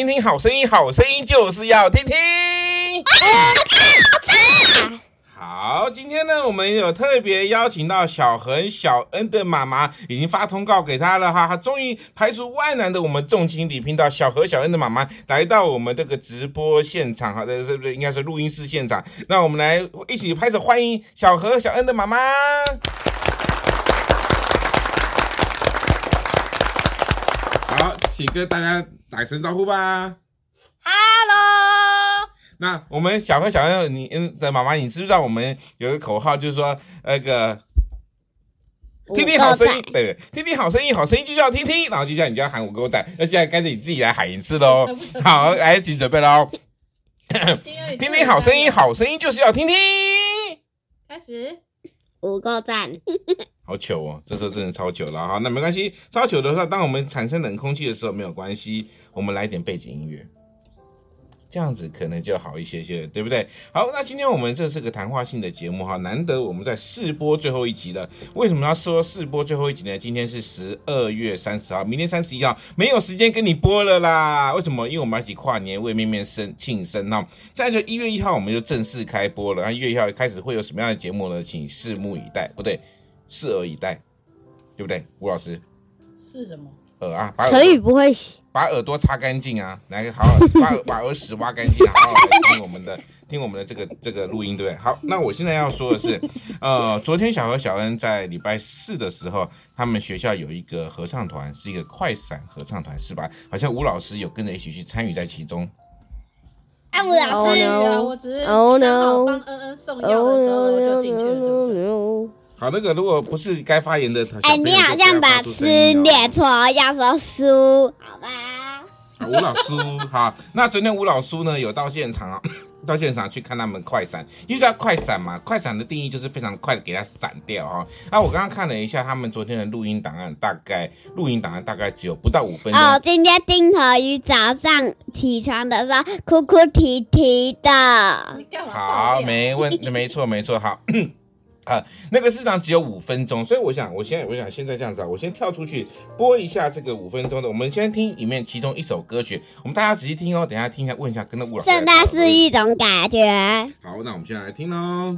听听好声音，好声音就是要听听。好，今天呢，我们有特别邀请到小恒小恩的妈妈，已经发通告给他了哈，他终于排除万难的，我们重金礼聘到小恒小恩的妈妈来到我们这个直播现场，哈，这是不是应该是录音室现场？那我们来一起拍手欢迎小恒小恩的妈妈。好，请跟大家打声招呼吧。Hello。那我们小恒小恩，你嗯的妈妈，你知不知道我们有个口号，就是说那个听听好声音，对对，听听好声音，好声音就叫听听，然后接下来你就要喊五个仔，那现在干脆你自己来喊一次喽。好，来，请准备喽。听听好声音，好声音就是要听听。开始，五个赞。好糗哦，这时候真的超糗了哈。那没关系，超糗的时候，当我们产生冷空气的时候没有关系，我们来点背景音乐。这样子可能就好一些些，对不对？好，那今天我们这是个谈话性的节目哈，难得我们在试播最后一集了。为什么要说试播最后一集呢？今天是十二月三十号，明天三十一号没有时间跟你播了啦。为什么？因为我们要一起跨年为面面生庆生哈。再就一月一号我们就正式开播了，那一月一号开始会有什么样的节目呢？请拭目以待，不对，拭耳以待，对不对？吴老师是什么？耳啊，把成语不会洗，把耳朵擦干净啊，来好好把把耳屎挖干净，好好来听我们的听我们的这个这个录音，对不对？好，那我现在要说的是，呃，昨天小何小恩在礼拜四的时候，他们学校有一个合唱团，是一个快闪合唱团，是吧？好像吴老师有跟着一起去参与在其中。哎，吴老师啊，我只是刚好帮恩恩送药的时候就进去了，对不对？好，那个如果不是该发言的，哎，你好像把诗念错，要说书，好吧？好，吴老师，好，那昨天吴老师呢有到现场啊，到现场去看他们快闪，就是要快闪嘛，快闪的定义就是非常快的给它闪掉哈。那我刚刚看了一下他们昨天的录音档案，大概录音档案大概只有不到五分钟。哦，今天丁和宇早上起床的时候哭哭啼啼的。好，没问，没错，没错，好。啊，那个市场只有五分钟，所以我想，我现在我想现在这样子啊，我先跳出去播一下这个五分钟的，我们先听里面其中一首歌曲，我们大家仔细听哦，等一下听一下，问一下，跟那吴老师。圣诞是一种感觉。好，那我们现在来听喽。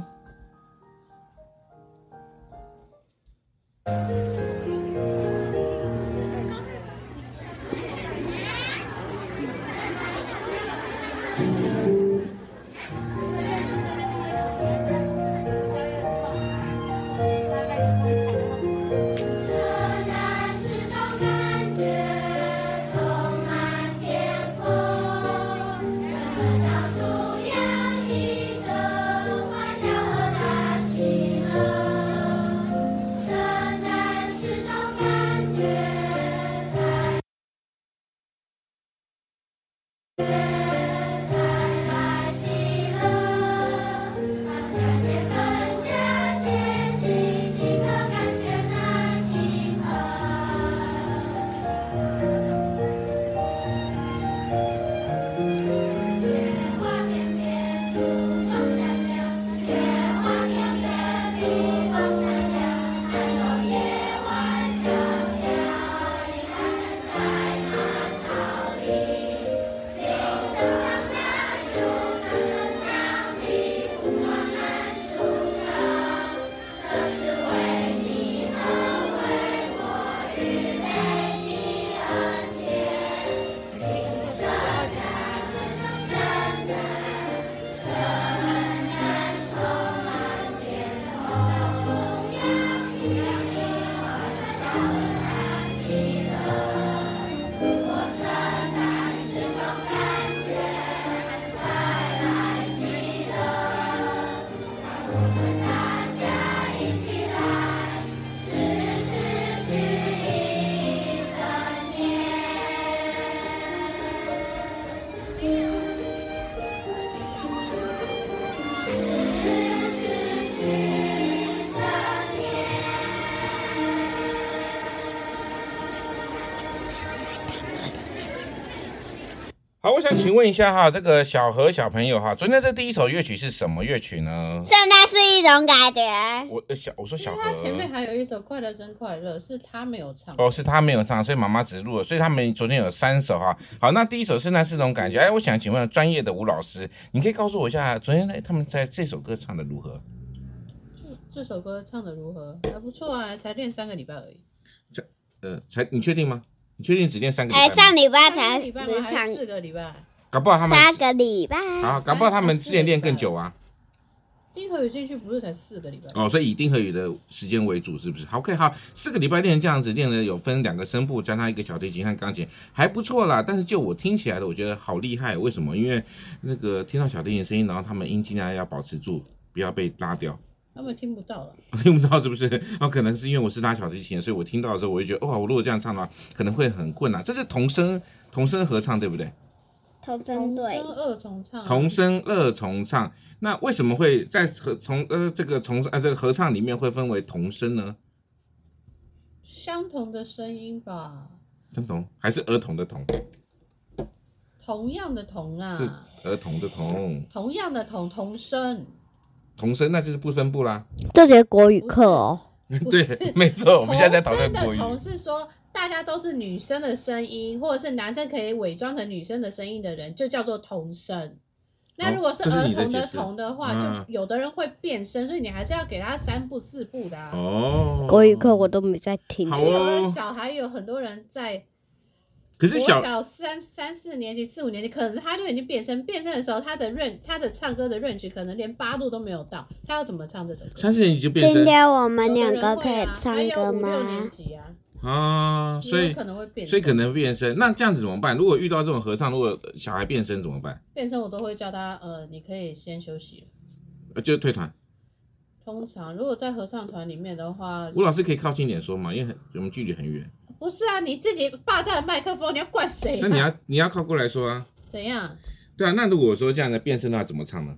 请问一下哈，这个小何小朋友哈，昨天这第一首乐曲是什么乐曲呢？现在是一种感觉。我小我说小何，他前面还有一首《快乐真快乐》，是他没有唱。哦，是他没有唱，所以妈妈只录了。所以他们昨天有三首哈。好，那第一首是那是种感觉。哎，我想请问专业的吴老师，你可以告诉我一下，昨天他们在这首歌唱的如何？这这首歌唱的如何？还不错啊，才练三个礼拜而已。这呃，才你确定吗？你确定只练三个礼拜？哎，上礼拜才礼拜吗？四个礼拜？搞不好他们三个礼拜啊，搞不好他们之前练更久啊。丁和宇进去不是才四个礼拜哦，所以以丁和宇的时间为主，是不是？OK，好，四个礼拜练这样子练了，有分两个声部，加上一个小提琴和钢琴，还不错啦。但是就我听起来的，我觉得好厉害。为什么？因为那个听到小提琴声音，然后他们音尽量要保持住，不要被拉掉。他们听不到了，听不到是不是？哦，可能是因为我是拉小提琴，所以我听到的时候，我就觉得，哇，我如果这样唱的话，可能会很困难。这是童声童声合唱，对不对？童声对，童声二重唱，童声二重唱。那为什么会在合从呃这个从呃这个合唱里面会分为童声呢？相同的声音吧。相同还是儿童的童？同样的童啊。是儿童的童。同样的童童声。童声那就是不声部啦。这节国语课哦。对，没错，我们现在在讨论国语。童是说。大家都是女生的声音，或者是男生可以伪装成女生的声音的人，就叫做童声。那如果是儿童的童的话，哦、就有的人会变声，所以你还是要给他三步四步的、啊。哦，国语课我都没在听。好、哦、有的小孩有很多人在，可是小，小三三四年级、四五年级，可能他就已经变声。变声的时候，他的 range，他的唱歌的 range 可能连八度都没有到，他要怎么唱这首歌？三四年级就变声。今天我们两个可以唱歌吗？六年级啊。啊，所以可能会变，所以可能会变声。那这样子怎么办？如果遇到这种合唱，如果小孩变声怎么办？变声我都会叫他，呃，你可以先休息，呃，就退团。通常如果在合唱团里面的话，吴老师可以靠近点说嘛，因为很我们距离很远。不是啊，你自己霸占麦克风，你要怪谁？那你要你要靠过来说啊。怎样？对啊，那如果说这样的变声的话，怎么唱呢？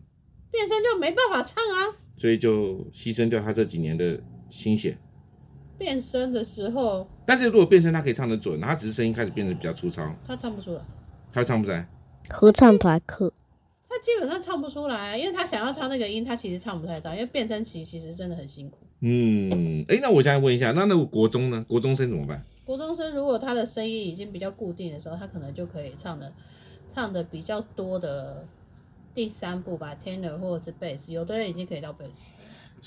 变声就没办法唱啊。所以就牺牲掉他这几年的心血。变声的时候，但是如果变声，他可以唱得准，他只是声音开始变得比较粗糙，他唱不出来，他唱不出来。合唱团课，他基本上唱不出来，因为他想要唱那个音，他其实唱不太到，因为变声期其实真的很辛苦。嗯，哎、欸，那我想问一下，那那个国中呢？国中生怎么办？国中生如果他的声音已经比较固定的时候，他可能就可以唱的唱的比较多的第三部吧，tenor 或者是 bass，有的人已经可以到 bass。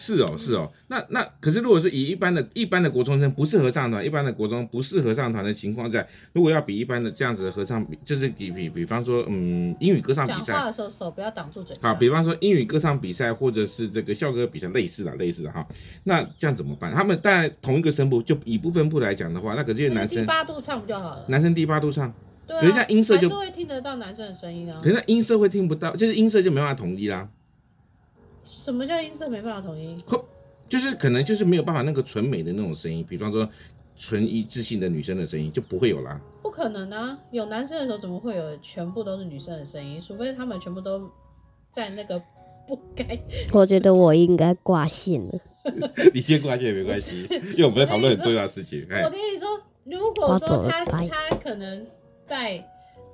是哦，是哦，那那可是如果是以一般的一般的国中生不是合唱团，一般的国中不是合唱团的情况下，如果要比一般的这样子的合唱比，就是比比比方说，嗯，英语歌唱比赛，讲话的时候手不要挡住嘴。好，比方说英语歌唱比赛或者是这个校歌比赛，类似的类似的哈，那这样怎么办？他们当然同一个声部，就以不分部来讲的话，那可是男生第八度唱不就好了？男生第八度唱，对啊，可是像音色就还是会听得到男生的声音啊。可是那音色会听不到，就是音色就没办法统一啦。什么叫音色没办法统一？就是可能就是没有办法那个纯美的那种声音，比方说纯一致性的女生的声音就不会有啦。不可能啊，有男生的时候怎么会有全部都是女生的声音？除非他们全部都在那个 不该。我觉得我应该挂线了。你先挂线也没关系，因为我们在讨论很重要的事情。我跟你说，如果说他他可能在。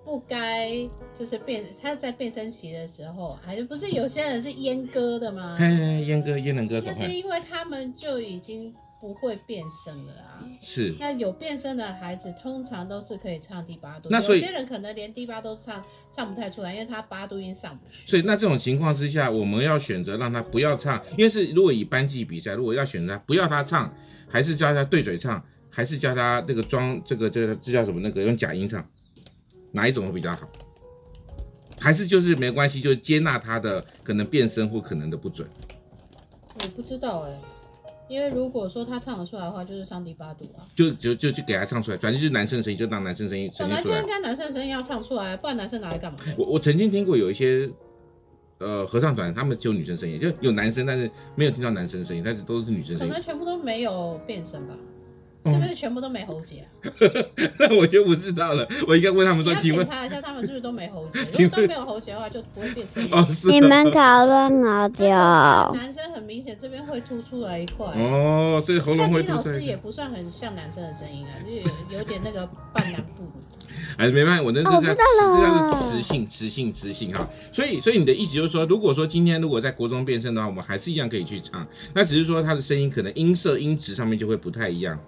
不该就是变，他在变声期的时候，还是不是有些人是阉割的吗？阉割阉人歌手，就是因为他们就已经不会变声了啊。是。那有变声的孩子，通常都是可以唱第八度。那所以有些人可能连第八都唱唱不太出来，因为他八度音上不去。所以那这种情况之下，我们要选择让他不要唱，因为是如果以班级比赛，如果要选择不要他唱，还是叫他对嘴唱，还是叫他这个装这个这个这叫什么那个用假音唱？哪一种会比较好？还是就是没关系，就接纳他的可能变声或可能的不准。我不知道哎、欸，因为如果说他唱得出来的话，就是唱第八度啊。就就就就给他唱出来，反正就是男生的声音，就当男生声音。本来就应该男生的声音要唱出来，不然男生拿来干嘛？我我曾经听过有一些呃合唱团，他们只有女生声音，就有男生，但是没有听到男生的声音，但是都是女生声音。可能全部都没有变声吧。是不是全部都没喉结？那我就不知道了，我应该问他们说，请问查一下他们是不是都没喉结？如果都没有喉结的话，就不会变声音。哦，是。你们讨论好久。男生很明显这边会凸出来一块。哦，所以喉咙会。老师也不算很像男生的声音啊，就有有点那个半南部。哎，没办法，我那是在，这叫做磁性，磁性，磁性哈。所以，所以你的意思就是说，如果说今天如果在国中变声的话，我们还是一样可以去唱，那只是说他的声音可能音色、音质上面就会不太一样。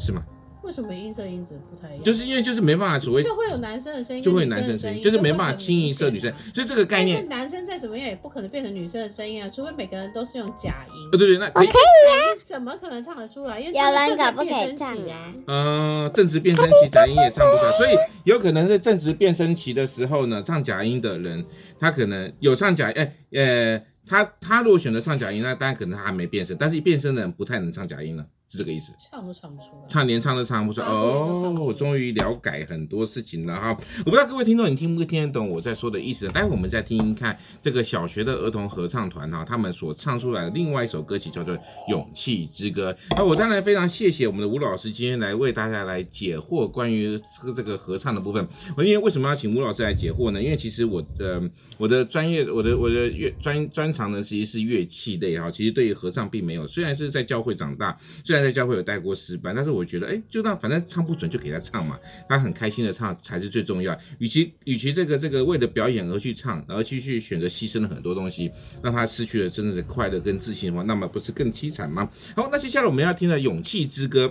是吗？为什么音色音质不太一样？就是因为就是没办法所谓，就会有男生的声音，就会有男生的声音，就是没办法轻易色女生，所以这个概念，男生再怎么样也不可能变成女生的声音啊，除非每个人都是用假音。对对，那可以啊，怎么可能唱得出来？因为有人可不可以唱啊？嗯，正值变声期，假音也唱不出来，所以有可能是正值变声期的时候呢，唱假音的人，他可能有唱假，哎，呃，他他如果选择唱假音，那当然可能他还没变声，但是一变声的人不太能唱假音了。是这个意思，唱都唱不出来，唱连唱都唱不出来。哦，我终于了解很多事情了哈。我不知道各位听众，你听不听得懂我在说的意思？待会我们再听听看这个小学的儿童合唱团哈，他们所唱出来的另外一首歌曲叫做《勇气之歌》。那我当然非常谢谢我们的吴老师今天来为大家来解惑关于这个这个合唱的部分。我因为为什么要请吴老师来解惑呢？因为其实我的我的专业我的我的乐专专长呢，其实是乐器类哈。其实对于合唱并没有，虽然是在教会长大，虽然。在家会有带过失败，但是我觉得，哎，就那反正唱不准就给他唱嘛，他很开心的唱才是最重要。与其与其这个这个为了表演而去唱，然后继续选择牺牲了很多东西，让他失去了真正的快乐跟自信的话，那么不是更凄惨吗？好，那接下来我们要听的《勇气之歌》，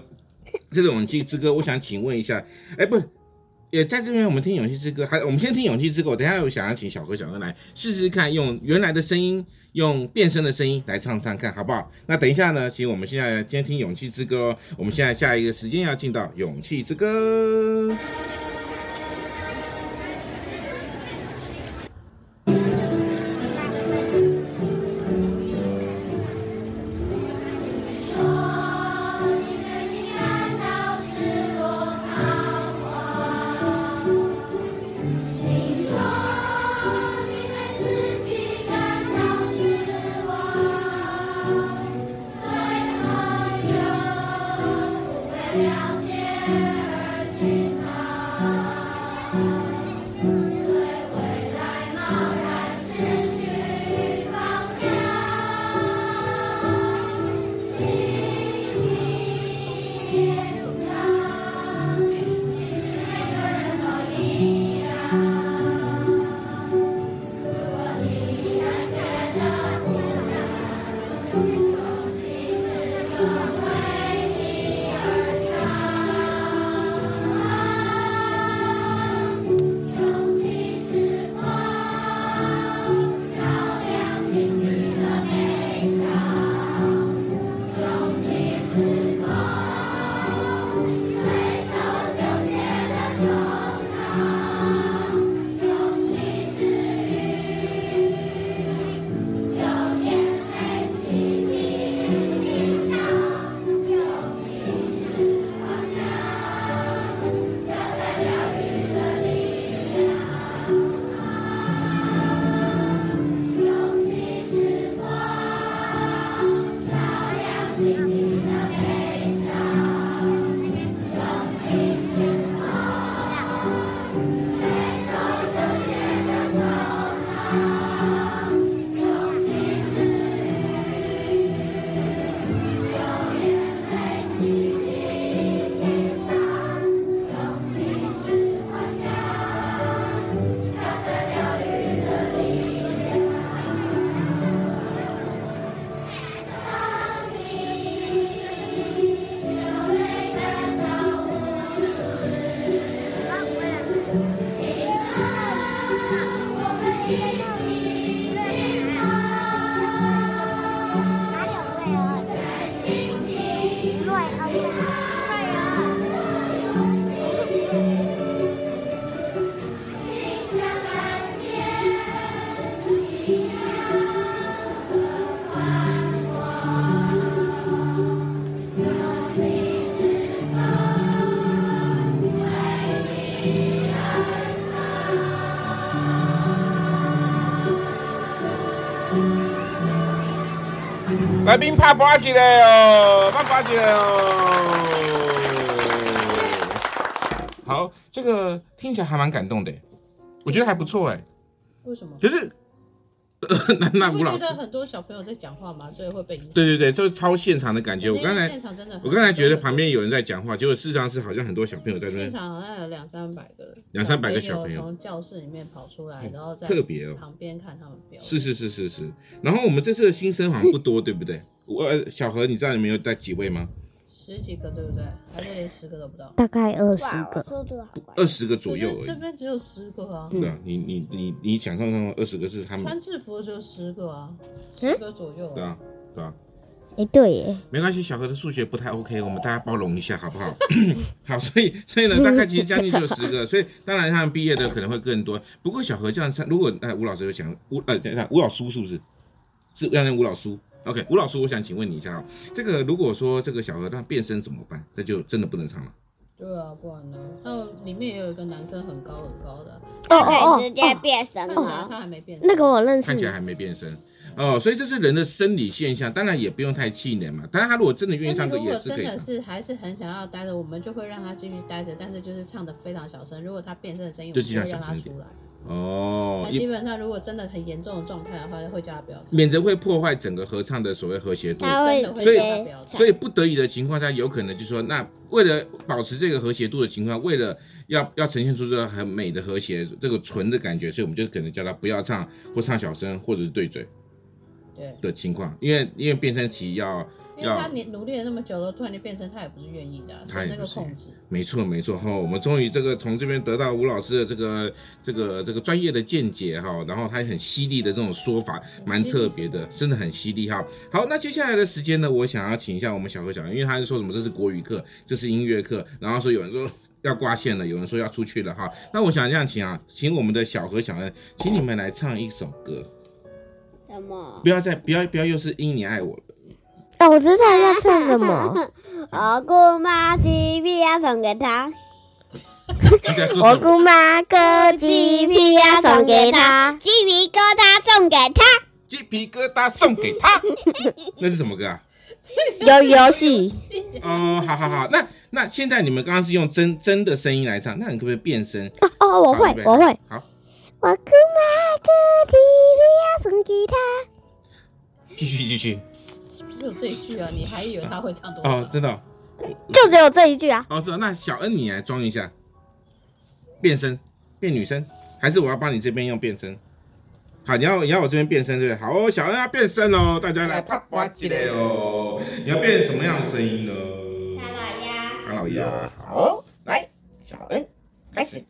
这种《勇气之歌》，我想请问一下，哎，不，也在这边我们听《勇气之歌》，还我们先听《勇气之歌》，我等下我想要请小何、小何来试试看，用原来的声音。用变声的声音来唱唱看，好不好？那等一下呢？请我们现在先听《勇气之歌》哦，我们现在下一个时间要进到《勇气之歌》。来宾怕八戒嘞哟，怕八戒哟。好，这个听起来还蛮感动的，我觉得还不错哎。为什么？就是。那那吴老师，觉得很多小朋友在讲话嘛，所以会被影响。对对对，就是超现场的感觉。我刚才现场真的，我刚才觉得旁边有人在讲话，结果事实上是好像很多小朋友在那。现场好像有两三百个，两三百个小朋友从教室里面跑出来，然后在特别哦旁边看他们表演。是是是是是。然后我们这次的新生好像不多，对不对？我小何，你知道你们有带几位吗？十几个对不对？还是连十个都不到？大概二十个，二十个左右而已。这边只有十个啊。对啊，你你你你想象中二十个是他们穿制服的只有十个啊，十个左右。对啊，对啊。哎，对耶。没关系，小何的数学不太 OK，我们大家包容一下，好不好？好，所以所以呢，大概其实将近就有十个，所以当然他们毕业的可能会更多。不过小何这样，如果哎吴老师有想吴呃等一下吴老师是不是？是要念吴老师。OK，吴老师，我想请问你一下哦，这个如果说这个小何他变身怎么办？那就真的不能唱了。对啊，不然呢？还有里面也有一个男生很高很高的，哦直接变身了，他还没变身，那个我认识，看起来还没变身哦，所以这是人的生理现象，当然也不用太气馁嘛。但是他如果真的愿意唱歌，也是可以唱。真的是还是很想要待着，我们就会让他继续待着，但是就是唱的非常小声。如果他变声的声音，我们就会让他出来。哦，那基本上如果真的很严重的状态的话，会叫他不要唱，免得会破坏整个合唱的所谓和谐度。真的会叫他不要唱。所以不得已的情况下，有可能就是说，那为了保持这个和谐度的情况，为了要要呈现出这个很美的和谐，这个纯的感觉，所以我们就可能叫他不要唱，或唱小声，或者是对嘴，对的情况，因为因为变声期要。因为他努努力了那么久了，突然就变成，他也不是愿意的，是那个控制。没错没错哈，我们终于这个从这边得到吴老师的这个这个这个专业的见解哈，然后他很犀利的这种说法，蛮特别的，真的很犀利哈。好，那接下来的时间呢，我想要请一下我们小何小恩，因为他是说什么这是国语课，这是音乐课，然后说有人说 要挂线了，有人说要出去了哈。那我想这样请啊，请我们的小何小恩，请你们来唱一首歌。什么？不要再不要不要又是因你爱我了。哦，我知道 要唱什么。我姑妈鸡皮要送给他。我姑妈割鸡皮要送给他，鸡皮疙瘩送给他，鸡皮疙瘩送给他。那是什么歌啊？游游戏。哦，好好好，那那现在你们刚刚是用真真的声音来唱，那你可不可以变声？哦哦，我会，我会。好。我姑妈割鸡皮要送给他。继续继续。只有这一句啊，你还以为他会唱多少？哦，真的，就只有这一句啊。哦，是，那小恩你来装一下，变身，变女生，还是我要帮你这边用变身？好，你要你要我这边变身对不对？好哦，小恩要变身哦，大家来啪啪起来哦。你要变什么样的声音呢？唐老鸭。唐老鸭。好，来，小恩开始。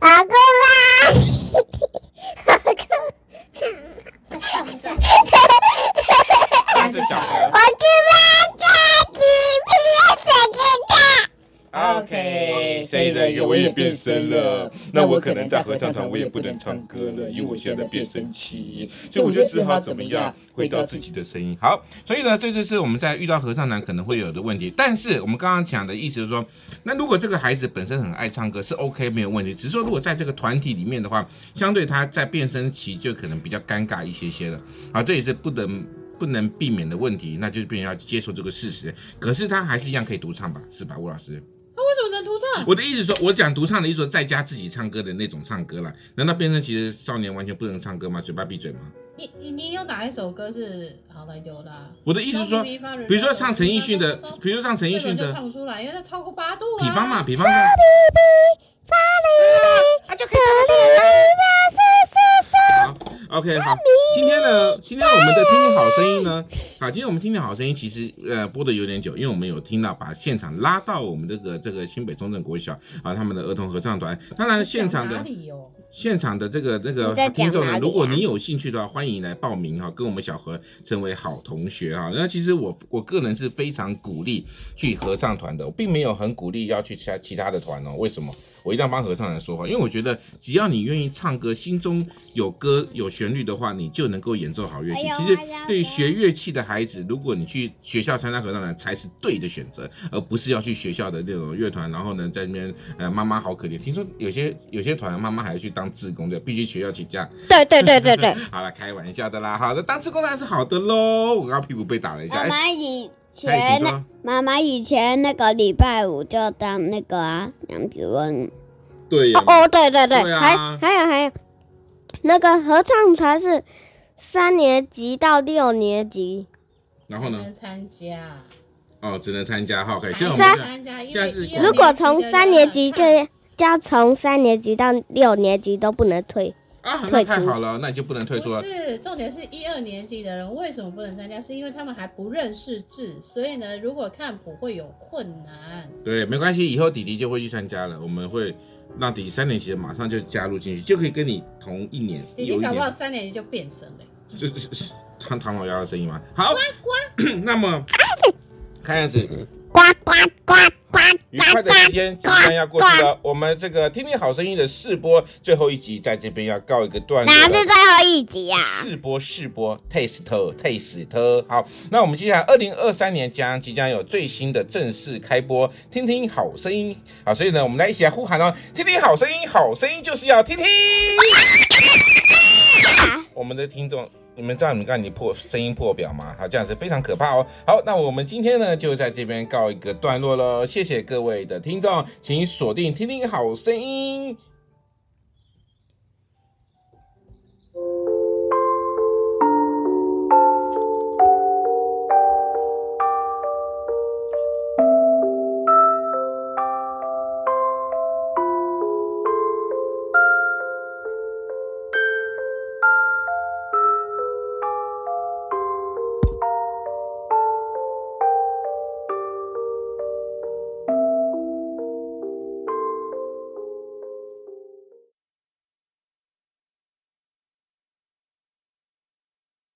阿公是小何，我给妈割鸡皮送给他。OK，下一个我也变声了，那我可能在合唱团我也不能唱歌了，因为我现在变声期，所以我就只好怎么样，回到自己的声音。好，所以呢，这就是我们在遇到合唱团可能会有的问题。但是我们刚刚讲的意思是说，那如果这个孩子本身很爱唱歌，是 OK 没有问题。只是说如果在这个团体里面的话，相对他在变声期就可能比较尴尬一些些了。啊，这也是不能。不能避免的问题，那就是别人要接受这个事实。可是他还是一样可以独唱吧，是吧，吴老师？他为什么能独唱？我的意思说，我讲独唱的意思说，在家自己唱歌的那种唱歌啦。难道变成其实少年完全不能唱歌吗？嘴巴闭嘴吗？你你你有哪一首歌是好来有的？我的意思是说，比如说唱陈奕迅的，比如说唱陈奕迅的，唱不出来，因为它超过八度。比方嘛，比方。他就可以唱好，OK，好。今天呢，今天我们的听听好声音呢，好，今天我们听听好声音，其实呃播的有点久，因为我们有听到把现场拉到我们这个这个新北中正国小啊，他们的儿童合唱团。当然，现场的现场的这个那个听众呢，如果你有兴趣的话，欢迎来报名哈，跟我们小何成为好同学哈。那其实我我个人是非常鼓励去合唱团的，我并没有很鼓励要去其他其他的团哦。为什么？我一定要帮合唱团说话，因为我觉得只要你愿意唱歌，心中有歌有旋律的话，你就能够演奏好乐器。其实对于学乐器的孩子，如果你去学校参加合唱团，才是对的选择，而不是要去学校的那种乐团。然后呢，在那边呃，妈妈好可怜。听说有些有些团妈妈还要去当志工的，必须学校请假。对对对对对。好了，开玩笑的啦。好的，当志工当然是好的喽。我刚刚屁股被打了一下。妈妈，以前妈妈以前那个礼拜五就当那个啊，杨子文。对哦。哦，对对对，对啊、还还有还有，那个合唱团是三年级到六年级。然后呢？能参加。哦，只能参加哈，可以。现在参加，现在是如果从三年级就要从三年级到六年级都不能退。啊，那太好了，那你就不能退出了。不是，重点是一二年级的人为什么不能参加？是因为他们还不认识字，所以呢，如果看谱会有困难。对，没关系，以后弟弟就会去参加了。我们会让弟弟三年级的马上就加入进去，就可以跟你同一年。弟弟搞不好三年级就变声了。这是是唐唐老鸭的声音吗？好，呱呱 那么看样子。呱呱呱呱！愉快的时间即将要过去了，我们这个听听好声音的试播最后一集在这边要告一个段落。哪是最后一集呀？试播试播，taste taste。好，那我们接下来二零二三年将即将有最新的正式开播，听听好声音。好，所以呢，我们来一起来呼喊哦，听听好声音，好声音就是要听听。我们的听众。你们知道你们刚才你破声音破表吗？好，这样是非常可怕哦。好，那我们今天呢就在这边告一个段落喽。谢谢各位的听众，请锁定听听好声音。